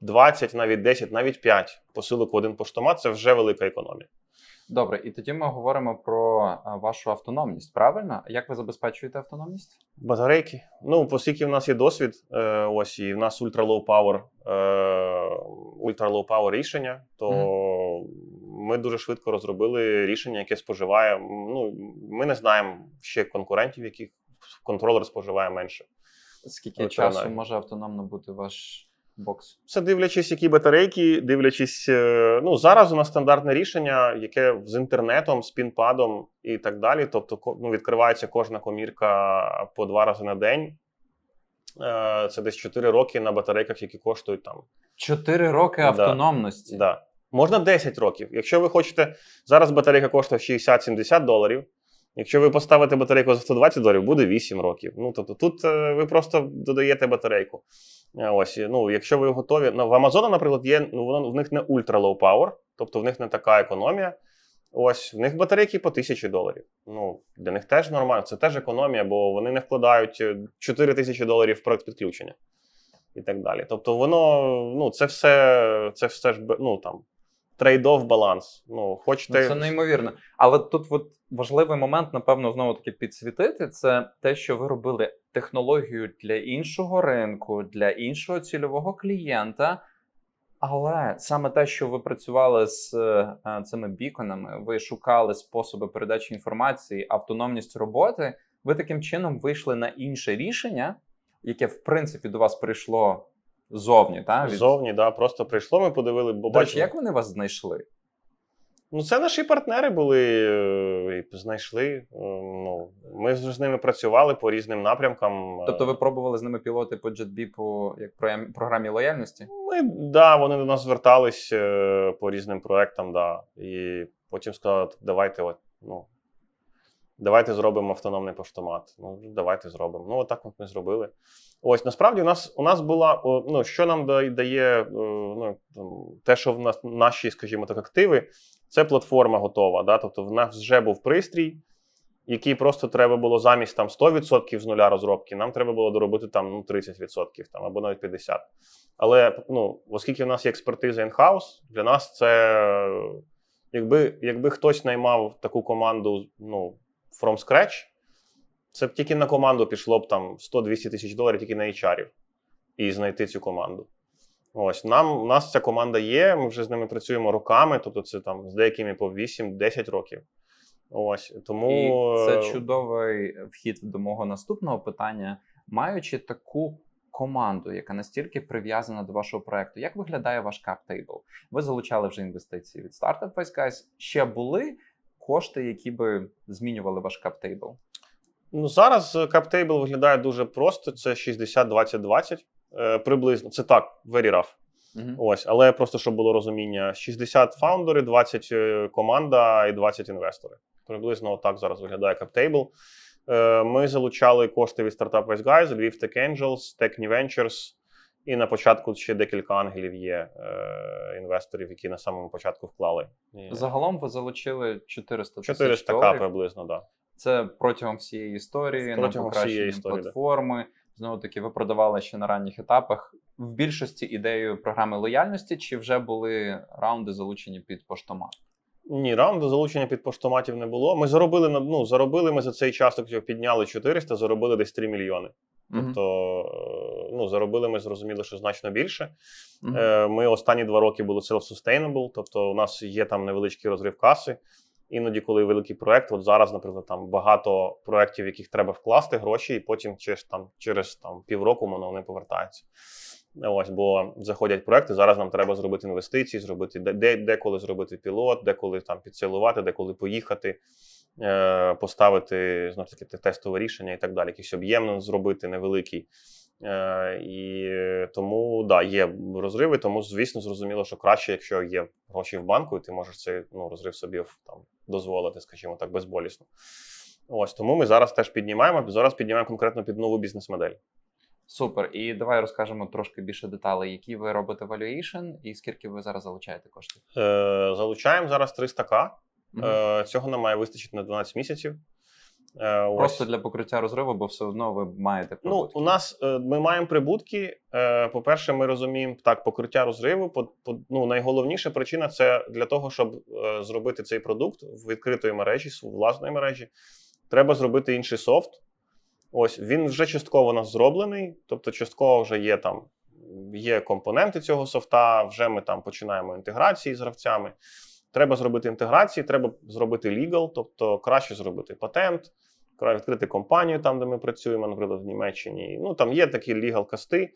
20, навіть 10, навіть 5 посилок в один поштомат. Це вже велика економія. Добре, і тоді ми говоримо про вашу автономність. Правильно? Як ви забезпечуєте автономність? Батарейки. Ну, оскільки в нас є досвід, е, ось і в нас ультра low power, е, ультра low power рішення, то ми дуже швидко розробили рішення, яке споживає. Ну, ми не знаємо ще конкурентів, яких контролер споживає менше. Скільки часу може автономно бути ваш бокс? Це дивлячись, які батарейки, дивлячись. е, Ну зараз у нас стандартне рішення, яке з інтернетом, з пінпадом і так далі. Тобто, ну, відкривається кожна комірка по два рази на день. Е, Це десь 4 роки на батарейках, які коштують там. Чотири роки Да. автономності. Да. Можна 10 років. Якщо ви хочете, зараз батарейка коштує 60-70 доларів. Якщо ви поставите батарейку за 120 доларів, буде 8 років. Ну тобто тут е, ви просто додаєте батарейку. Е, Ось, ну, якщо ви готові. Ну, в Amazon, наприклад, є, ну, воно в них не ультра лоу power, тобто в них не така економія. Ось в них батарейки по тисячі доларів. Ну, для них теж нормально, це теж економія, бо вони не вкладають е, 4 тисячі доларів в проект підключення. і так далі. Тобто, воно ну, це все, це все ж ну, там, трейд-офф баланс. Ну, хочете. Ну, це неймовірно. Але тут от важливий момент, напевно, знову таки підсвітити. Це те, що ви робили технологію для іншого ринку, для іншого цільового клієнта. Але саме те, що ви працювали з е, цими біконами, ви шукали способи передачі інформації, автономність роботи. Ви таким чином вийшли на інше рішення, яке в принципі до вас прийшло ззовні. Та? від- Ззовні, да, просто прийшло, ми подивили, бо бачили. як вони вас знайшли? Ну, це наші партнери були е, і знайшли. е, Ну, ми з ними працювали по різним напрямкам. е. Тобто ви пробували з ними пілоти по JetBeep як проям- програмі лояльності? Ми, да, вони до нас звертались по різним проектам, да. І потім сказали, давайте, от, ну, давайте зробимо автономний поштомат. Ну, давайте зробимо. Ну, отак от ми зробили. Ось насправді у нас у нас була ну, що нам дає е, ну, те, що в нас наші, скажімо так, активи, це платформа готова. Да? Тобто, в нас вже був пристрій, який просто треба було замість там 100% з нуля розробки, нам треба було доробити там ну, 30% там, або навіть 50%. Але ну, оскільки в нас є експертиза in-house, для нас це якби, якби хтось наймав таку команду ну, from scratch, це б тільки на команду пішло б там 100-200 тисяч доларів тільки на HR і знайти цю команду. Ось нам у нас ця команда є. Ми вже з ними працюємо роками, тобто це там з деякими по 8-10 років. Ось тому І це е, чудовий вхід до мого наступного питання. Маючи таку команду, яка настільки прив'язана до вашого проекту, як виглядає ваш cap-table? Ви залучали вже інвестиції від Startup Wise Guys. Ще були кошти, які би змінювали ваш cap-table? Ну, зараз CapTable виглядає дуже просто. Це 60-20-20 е, приблизно. Це так, very rough. Мгм. Ось, але просто щоб було розуміння: 60 фаундери, 20 е, команда і 20 інвестори. Приблизно так зараз виглядає. Е, Ми залучали кошти від Wise Guys, Lviv Tech Angels, Tech New Ventures. І на початку ще декілька ангелів є е, інвесторів, які на самому початку вклали. І Загалом ви залучили 400 тисяч 400 к приблизно, так. Да. Це протягом всієї історії, Протягом на всієї покращення історії, да. платформи. Знову таки, ви продавали ще на ранніх етапах. В більшості ідеєю програми лояльності, чи вже були раунди залучені під поштомат? Ні, раунду залучення під поштоматів не було. Ми заробили ну, заробили ми за цей час, як підняли 400, заробили десь 3 мільйони. Тобто, е, ну, заробили ми зрозуміло, що значно більше. Е, Ми останні два роки були self-sustainable, тобто у нас є там невеличкий розрив каси. Іноді, коли великий проект, от зараз, наприклад, там багато проєктів, в яких треба вкласти гроші, і потім через там через там півроку воно вони повертаються. Ось, бо заходять проекти. Зараз нам треба зробити інвестиції, зробити де, де деколи зробити пілот, деколи там підсилувати, деколи поїхати, поставити знову ж таки тестове рішення і так далі. Якийсь об'єм зробити невеликий. Е, і тому да, є розриви, тому звісно зрозуміло, що краще, якщо є гроші в банку, і ти можеш цей ну, розрив собі там дозволити, скажімо так, безболісно. Ось тому ми зараз теж піднімаємо. Зараз піднімаємо конкретно під нову бізнес-модель. Супер. І давай розкажемо трошки більше деталей, які ви робите valuation і скільки ви зараз залучаєте коштів. Е, залучаємо зараз 300к. Е, цього нам має вистачити на 12 місяців. Е, ось. Просто для покриття розриву, бо все одно ви маєте Ну, прибутки. у нас е, ми маємо прибутки. Е, По-перше, ми розуміємо так, покриття розриву. По, по, ну, найголовніша причина це для того, щоб е, зробити цей продукт в відкритої мережі, з власної мережі. Треба зробити інший софт. Ось він вже частково у нас зроблений, тобто частково вже є там є компоненти цього софта. Вже ми там починаємо інтеграції з гравцями. Треба зробити інтеграції, треба зробити legal, тобто краще зробити патент, відкрити компанію там, де ми працюємо, наприклад, в Німеччині. Ну там є такі legal касти.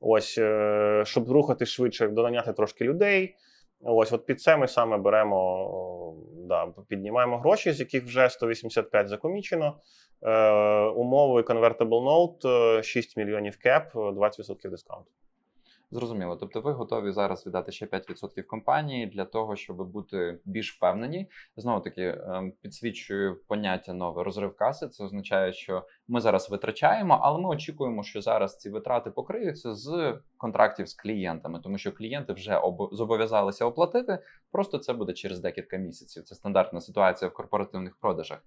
Ось, е, щоб рухати швидше, донаняти трошки людей. Ось, от під це ми саме беремо, да, піднімаємо гроші, з яких вже 185 закомічено. Е, умови Convertible Note е, 6 мільйонів кеп, 20% дискаунту. Зрозуміло. Тобто ви готові зараз віддати ще 5% компанії для того, щоб бути більш впевнені. Знову таки ем, підсвічую поняття нове розрив каси. Це означає, що ми зараз витрачаємо, але ми очікуємо, що зараз ці витрати покриються з контрактів з клієнтами, тому що клієнти вже обо- зобов'язалися оплатити. Просто це буде через декілька місяців. Це стандартна ситуація в корпоративних продажах.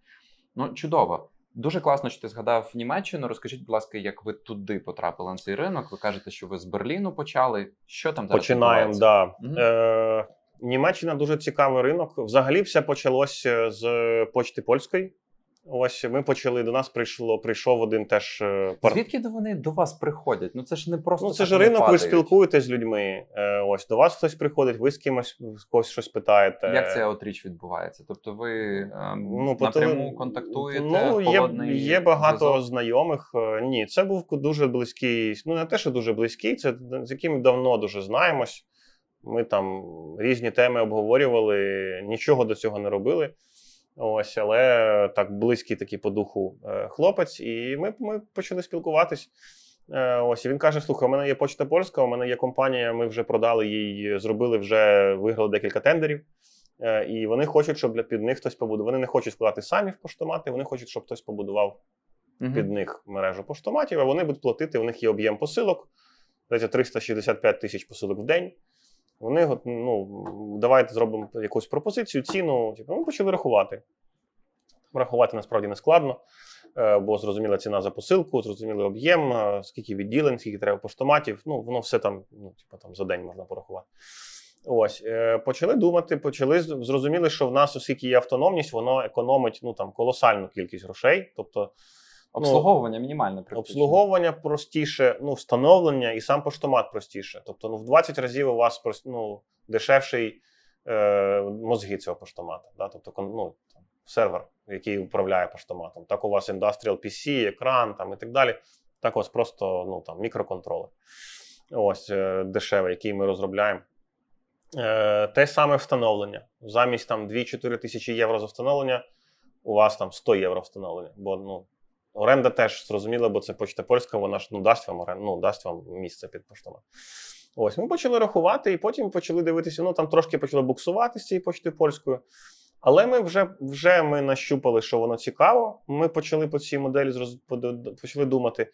Ну чудово. Дуже класно, що ти згадав Німеччину. Розкажіть, будь ласка, як ви туди потрапили на цей ринок? Ви кажете, що ви з Берліну почали. Що там зараз Починаємо, да. Угу. Е, Німеччина дуже цікавий ринок. Взагалі, все почалося з почти польської. Ось ми почали. До нас прийшло, прийшов один теж е, пар... Звідки вони до вас приходять? Ну це ж не просто Ну, це ж ринок, ви падають. спілкуєтесь з людьми. Е, ось до вас хтось приходить, ви з кимось з когось щось питаєте. Як ця отріч відбувається? Тобто ви ем, Ну, напряму теле- контактуєте? Ну, є, є багато зв'язок? знайомих. Е, Ні, це був дуже близький. Ну, не те, що дуже близький, це з яким давно дуже знаємось. Ми там різні теми обговорювали, нічого до цього не робили. Ось, але так близький такий по духу е, хлопець, і ми, ми почали спілкуватись. Е, Ось і він каже: слухай, у мене є почта польська, у мене є компанія, ми вже продали їй, зробили вже виграли декілька тендерів. Е, І вони хочуть, щоб для під них хтось побудував. Вони не хочуть вкладати самі в поштомати, вони хочуть, щоб хтось побудував Мгм. під них мережу поштоматів, а вони будуть платити. У них є об'єм посилок, здається, 365 тисяч посилок в день. Вони ну, давайте зробимо якусь пропозицію, ціну. Типу, ми почали рахувати. Рахувати насправді не складно, е, бо зрозуміла ціна за посилку, зрозумілий об'єм, е, скільки відділень, скільки треба поштоматів. Ну, воно все там, ну, типу, там за день можна порахувати. Ось, е, почали думати, почали зрозуміли, що в нас, оскільки є автономність, воно економить ну, там, колосальну кількість грошей. Тобто Обслуговування мінімальне практично. Обслуговування простіше, ну, встановлення і сам поштомат простіше. Тобто, ну, в 20 разів у вас ну, дешевший е, мозги цього поштомата. Да? Тобто, ну, там, сервер, який управляє поштоматом. Так у вас Industrial PC, екран там, і так далі. Так у вас просто ну, там, мікроконтролер. Ось е, дешевий, який ми розробляємо. Е, те саме встановлення. Замість там 2-4 тисячі євро за встановлення, у вас там 100 євро встановлення. Бо ну, Оренда теж зрозуміла, бо це почта польська, вона ж ну, дасть вам оренду, ну, дасть вам місце під поштомат. Ось ми почали рахувати, і потім почали дивитися. Ну там трошки почало буксувати з цією почтою польською. Але ми вже, вже ми нащупали, що воно цікаво. Ми почали по цій моделі зроз... почали думати: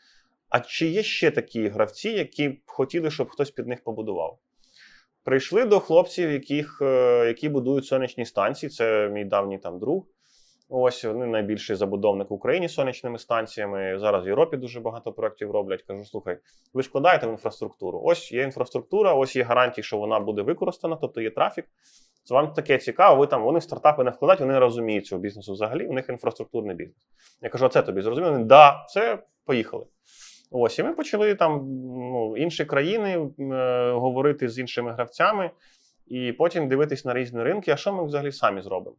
а чи є ще такі гравці, які б хотіли, щоб хтось під них побудував? Прийшли до хлопців, яких, е, які будують сонячні станції. Це мій давній там друг. Ось вони найбільший забудовник в Україні сонячними станціями. Зараз в Європі дуже багато проєктів роблять. Кажу, слухай, ви ж вкладаєте в інфраструктуру. Ось є інфраструктура, ось є гарантії, що вона буде використана, тобто є трафік. Це вам таке цікаво. Ви там вони в стартапи не вкладають, вони розуміють цього бізнесу взагалі. У них інфраструктурний бізнес. Я кажу, а це тобі зрозуміло? Вони, Да, це поїхали. Ось, і ми почали там ну, інші країни е, говорити з іншими гравцями, і потім дивитись на різні ринки. А що ми взагалі самі зробимо?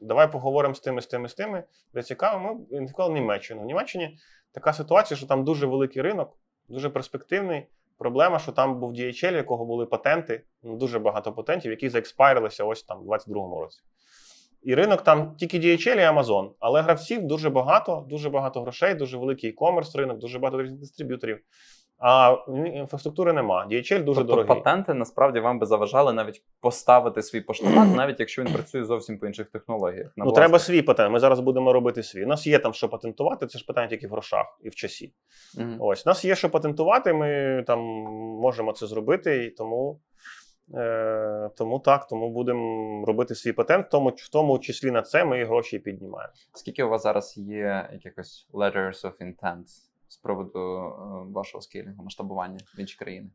Давай поговоримо з тими, з тими, з тими. Де цікаво, ми ідентифікували Німеччину. В Німеччині така ситуація, що там дуже великий ринок, дуже перспективний. Проблема, що там був DHL, якого були патенти, ну, дуже багато патентів, які заекспайрилися ось там в 22-му році. І ринок там тільки DHL і Amazon, але гравців дуже багато, дуже багато грошей, дуже великий e-commerce ринок, дуже багато різних дистриб'юторів. А інфраструктури нема. DHL дуже тобто дорогий. патенти насправді вам би заважали навіть поставити свій поштомат, навіть якщо він працює зовсім по інших технологіях. На Ну, треба свій патент. Ми зараз будемо робити свій. У нас є там що патентувати, це ж питання тільки в грошах і в часі. Мгм. Ось, у нас є що патентувати, ми там можемо це зробити, і тому, е, тому так, тому будемо робити свій патент. Тому, в тому числі на це ми і гроші піднімаємо. Скільки у вас зараз є якихось letters of intent приводу е, вашого скейлінгу, масштабування в інші країни?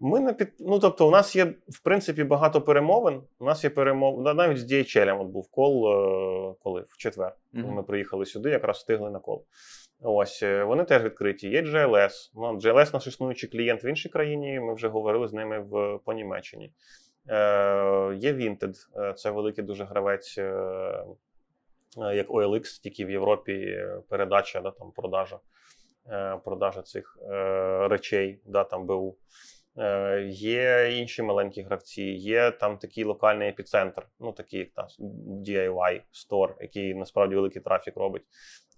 Ми на під... Ну, тобто, у нас є в принципі багато перемовин. У нас є перемов... навіть з DHL от був кол, е, коли в четвер. Мгм. Ми приїхали сюди, якраз встигли на кол. Ось е, вони теж відкриті. Є GLS. Ну, GLS наш існуючий клієнт в іншій країні. Ми вже говорили з ними в по Німеччині. Е, є Vinted, це великий дуже гравець, е, як OLX, тільки в Європі передача, да, там продажа, е, продажа цих е, речей, да, там БУ. Е, Є інші маленькі гравці, є там такий локальний епіцентр, ну такий як там DIY Store, який насправді великий трафік робить.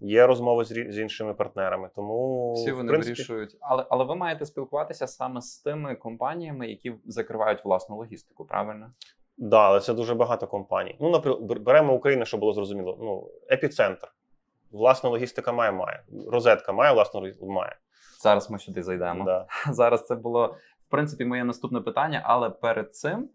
Є розмови з, з іншими партнерами. Тому Всі в вони принципі, вирішують, але але ви маєте спілкуватися саме з тими компаніями, які закривають власну логістику, правильно? Да, але це дуже багато компаній. Ну, наприклад, беремо Україну, щоб було зрозуміло. Ну, епіцентр. Власна логістика має, має. Розетка має власну? Має. Зараз ми сюди зайдемо. Да. Зараз це було в принципі моє наступне питання, але перед цим,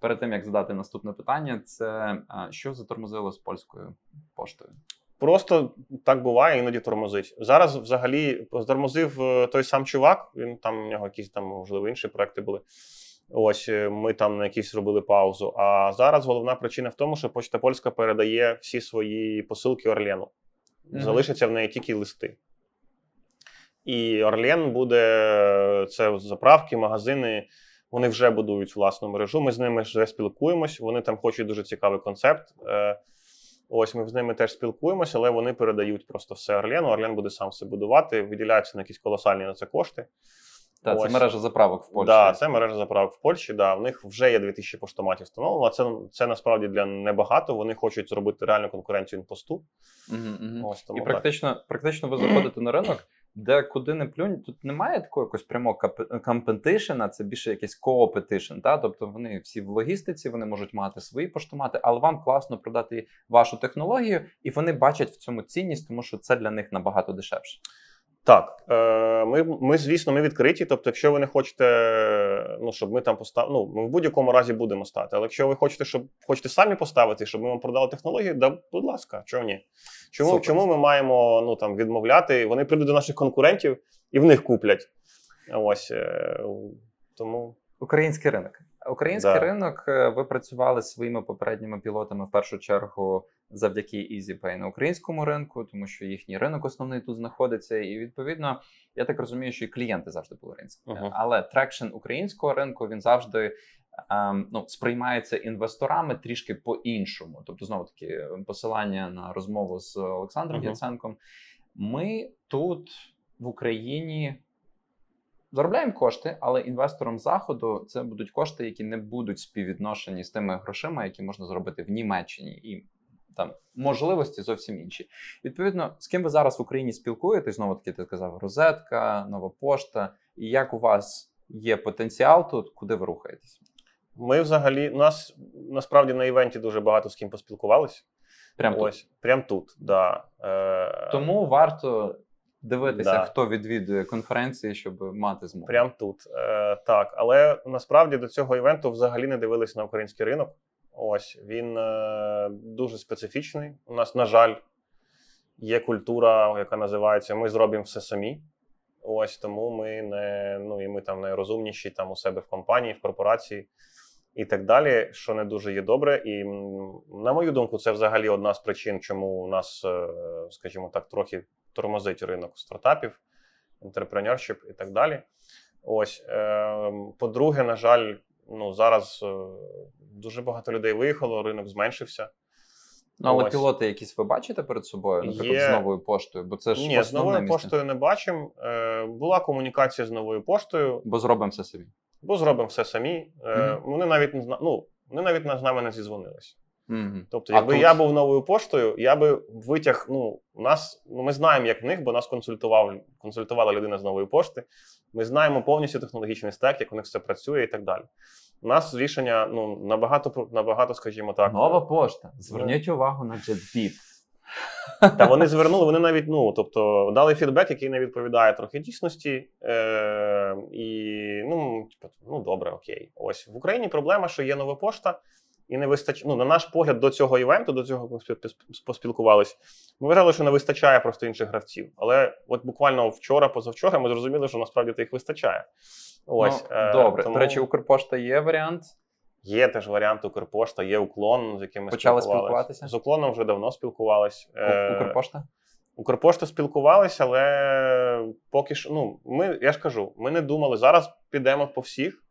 перед тим як задати наступне питання, це що затормозило з польською поштою? Просто так буває, іноді тормозить. Зараз взагалі тормозив е, той сам чувак. Він там у нього якісь там, можливо, інші проекти були. Ось е, ми там на якісь робили паузу. А зараз головна причина в тому, що Почта Польська передає всі свої посилки Орлену. Мгм. Залишаться в неї тільки листи. І Орлен буде це заправки, магазини. Вони вже будують власну мережу. Ми з ними вже спілкуємось. Вони там хочуть дуже цікавий концепт. Е, Ось ми з ними теж спілкуємося, але вони передають просто все Орлену. Орлен буде сам все будувати, виділяються на якісь колосальні на це кошти. Та, це мережа заправок в Польщі. Да, це мережа заправок в Польщі. Да, в них вже є 2000 поштоматів встановлено. а Це, це насправді для небагато. Вони хочуть зробити реальну конкуренцію інпосту. Мгм, мгм. Ось тому І так. практично, практично ви заходите на ринок, де куди не плюнь, тут немає такого якогось прямого компетишена, це більше якийсь коопетишн. Та? Тобто вони всі в логістиці, вони можуть мати свої поштомати, але вам класно продати вашу технологію, і вони бачать в цьому цінність, тому що це для них набагато дешевше. Так, е, ми, ми, звісно, ми відкриті. Тобто, якщо ви не хочете, ну, щоб ми там поставили, ну, ми в будь-якому разі будемо стати. Але якщо ви хочете, щоб хочете самі поставити, щоб ми вам продали технологію, да, будь ласка, чого ні? Чому, Супер. чому ми маємо ну, там, відмовляти? Вони прийдуть до наших конкурентів і в них куплять. Ось е, тому. Український ринок. Український Да. ринок. е, Ви працювали своїми попередніми пілотами в першу чергу завдяки EasyPay на українському ринку, тому що їхній ринок основний тут знаходиться. І відповідно, я так розумію, що і клієнти завжди були українські. Мгм. Але traction українського ринку він завжди. ем, Ну, сприймається інвесторами трішки по-іншому. Тобто, знову таки, посилання на розмову з Олександром Мгм. Яценком. Ми тут в Україні заробляємо кошти, але інвесторам заходу це будуть кошти, які не будуть співвідношені з тими грошима, які можна зробити в Німеччині, і там можливості зовсім інші. Відповідно, з ким ви зараз в Україні спілкуєтесь? Знову таки, ти сказав розетка, нова пошта. І як у вас є потенціал тут, куди ви рухаєтесь? Ми взагалі, у нас насправді на івенті дуже багато з ким поспілкувалися. Прямо тут. Прям тут, да. Е, Тому варто дивитися, Да. хто відвідує конференції, щоб мати змогу. Прям тут. Е, так, але насправді до цього івенту взагалі не дивились на український ринок. Ось він е, дуже специфічний. У нас, на жаль, є культура, яка називається Ми зробимо все самі. Ось тому ми не ну і ми там найрозумніші там у себе в компанії, в корпорації і так далі, що не дуже є добре. І на мою думку, це взагалі одна з причин, чому у нас, е, скажімо так, трохи тормозить ринок стартапів, інтерпренершіп і так далі. Ось е, по-друге, на жаль, ну зараз е, дуже багато людей виїхало, ринок зменшився. Ну, але Ось. пілоти якісь ви бачите перед собою, наприклад, Є. з новою поштою, бо це ж Ні, з новою місце. поштою не бачимо. Е, була комунікація з новою поштою, Бо зробимо все собі. бо зробимо все самі. Е, Мгм. Вони навіть не зна... ну, вони навіть з нами не зізвонилися. Угу. Тобто, якби тут? я був новою поштою, я би витяг. Ну, у нас ну ми знаємо, як в них, бо нас консультував консультувала людина з нової пошти. Ми знаємо повністю технологічний стек, як у них все працює і так далі. У нас рішення ну набагато набагато, скажімо так, Нова пошта. Зверніть увагу на JetBeat. Та вони звернули, вони навіть ну, тобто, дали фідбек, який не відповідає трохи дійсності. Е, і ну, типу, ну добре, окей. Ось в Україні проблема, що є нова пошта, і не вистачає. Ну, на наш погляд, до цього івенту, до цього ми спі- спі- поспілкувались. Ми вважали, що не вистачає просто інших гравців. Але от буквально вчора, позавчора, ми зрозуміли, що насправді їх вистачає. Ось ну, е, добре. тому До речі, Укрпошта є варіант. є теж варіант Укрпошта, є уклон, з яким ми Почали спілкуватися? З уклоном вже давно спілкувались. Е, Укрпошта? Укрпошта спілкувалися, але поки що, ну, ми, я ж кажу, ми не думали. Зараз підемо по всіх.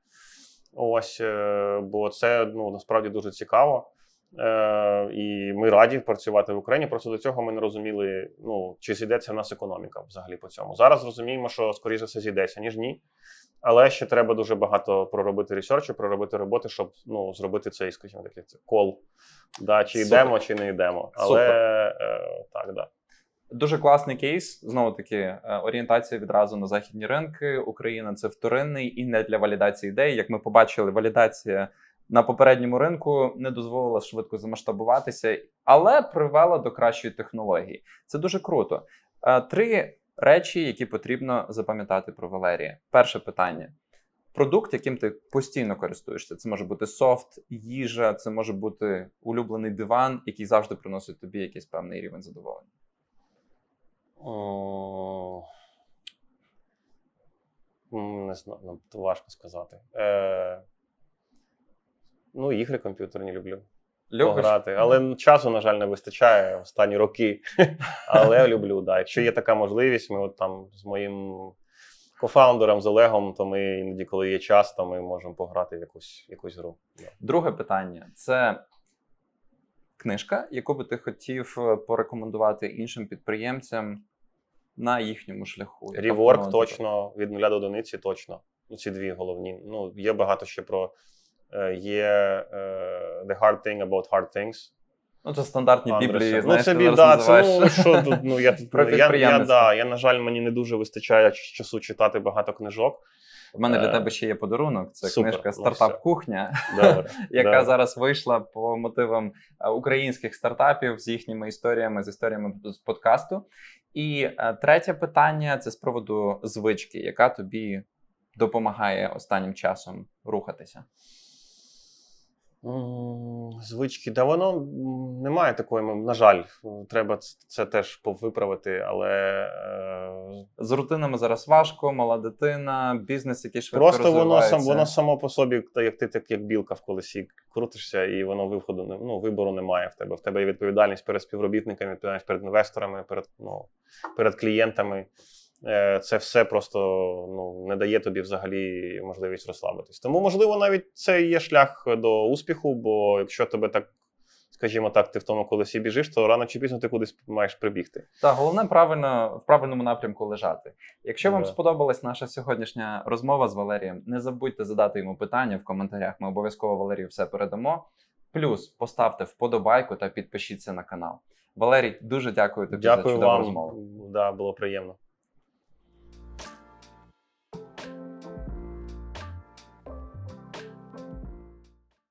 Ось, е, бо це ну, насправді дуже цікаво. Е, і ми раді працювати в Україні. Просто до цього ми не розуміли, ну, чи зійдеться в нас економіка взагалі по цьому. Зараз розуміємо, що скоріше все зійдеться, ніж ні. Але ще треба дуже багато проробити ресерчу, проробити роботи, щоб ну, зробити цей, скажімо такий кол. Да, чи Супер. йдемо, чи не йдемо. Але е, так, да. Дуже класний кейс. Знову таки, е, орієнтація відразу на західні ринки. Україна це вторинний і не для валідації ідей. Як ми побачили, валідація на попередньому ринку не дозволила швидко замасштабуватися, але привела до кращої технології. Це дуже круто. Е, Три речі, які потрібно запам'ятати про Валерія. Перше питання: продукт, яким ти постійно користуєшся. Це може бути софт, їжа, це може бути улюблений диван, який завжди приносить тобі якийсь певний рівень задоволення. М, Не знаю, ну, то важко сказати. Е, ну, ігри комп'ютерні люблю. Любиш? пограти. Але часу, на жаль, не вистачає останні роки. Але люблю, да. Якщо є така можливість, ми от там з моїм кофаундером, з Олегом, то ми іноді, коли є час, то ми можемо пограти в якусь, якусь гру. Да. Друге питання це книжка, яку би ти хотів е, порекомендувати іншим підприємцям на їхньому шляху. тебе? точно, від нуля до одиниці точно. Ну, ці дві головні. Ну, є багато ще про. е, Є е, The Hard Thing About Hard Things. Ну, це стандартні Андерсен. біблії, ну, це біда, це ну що тут. Ну я я, я, да, я, на жаль, мені не дуже вистачає часу читати багато книжок. У мене для Е, тебе ще є подарунок. Це супер, книжка Стартап. Кухня, Добре. яка добре. зараз вийшла по мотивам е, українських стартапів з їхніми історіями, з історіями з подкасту. І е, третє питання це з приводу звички, яка тобі допомагає останнім часом рухатися. Звички, да воно немає такої, на жаль, треба це теж повиправити, але е, З рутинами зараз важко, мала дитина, бізнес, який швидко просто воно сам воно само по собі, як ти так як білка в колесі крутишся, і воно виходу ну, вибору немає в тебе. В тебе є відповідальність перед співробітниками, відповідальність перед інвесторами, перед ну, перед клієнтами. Е, Це все просто ну, не дає тобі взагалі можливість розслабитись. Тому, можливо, навіть це і є шлях до успіху, бо якщо тебе так, скажімо так, ти в тому колесі біжиш, то рано чи пізно ти кудись маєш прибігти. Та головне правильно в правильному напрямку лежати. Якщо вам Да. сподобалась наша сьогоднішня розмова з Валерієм, не забудьте задати йому питання в коментарях. Ми обов'язково Валерію все передамо. Плюс поставте вподобайку та підпишіться на канал. Валерій, дуже дякую тобі за Дякую чудову вам. розмову. Да, було приємно.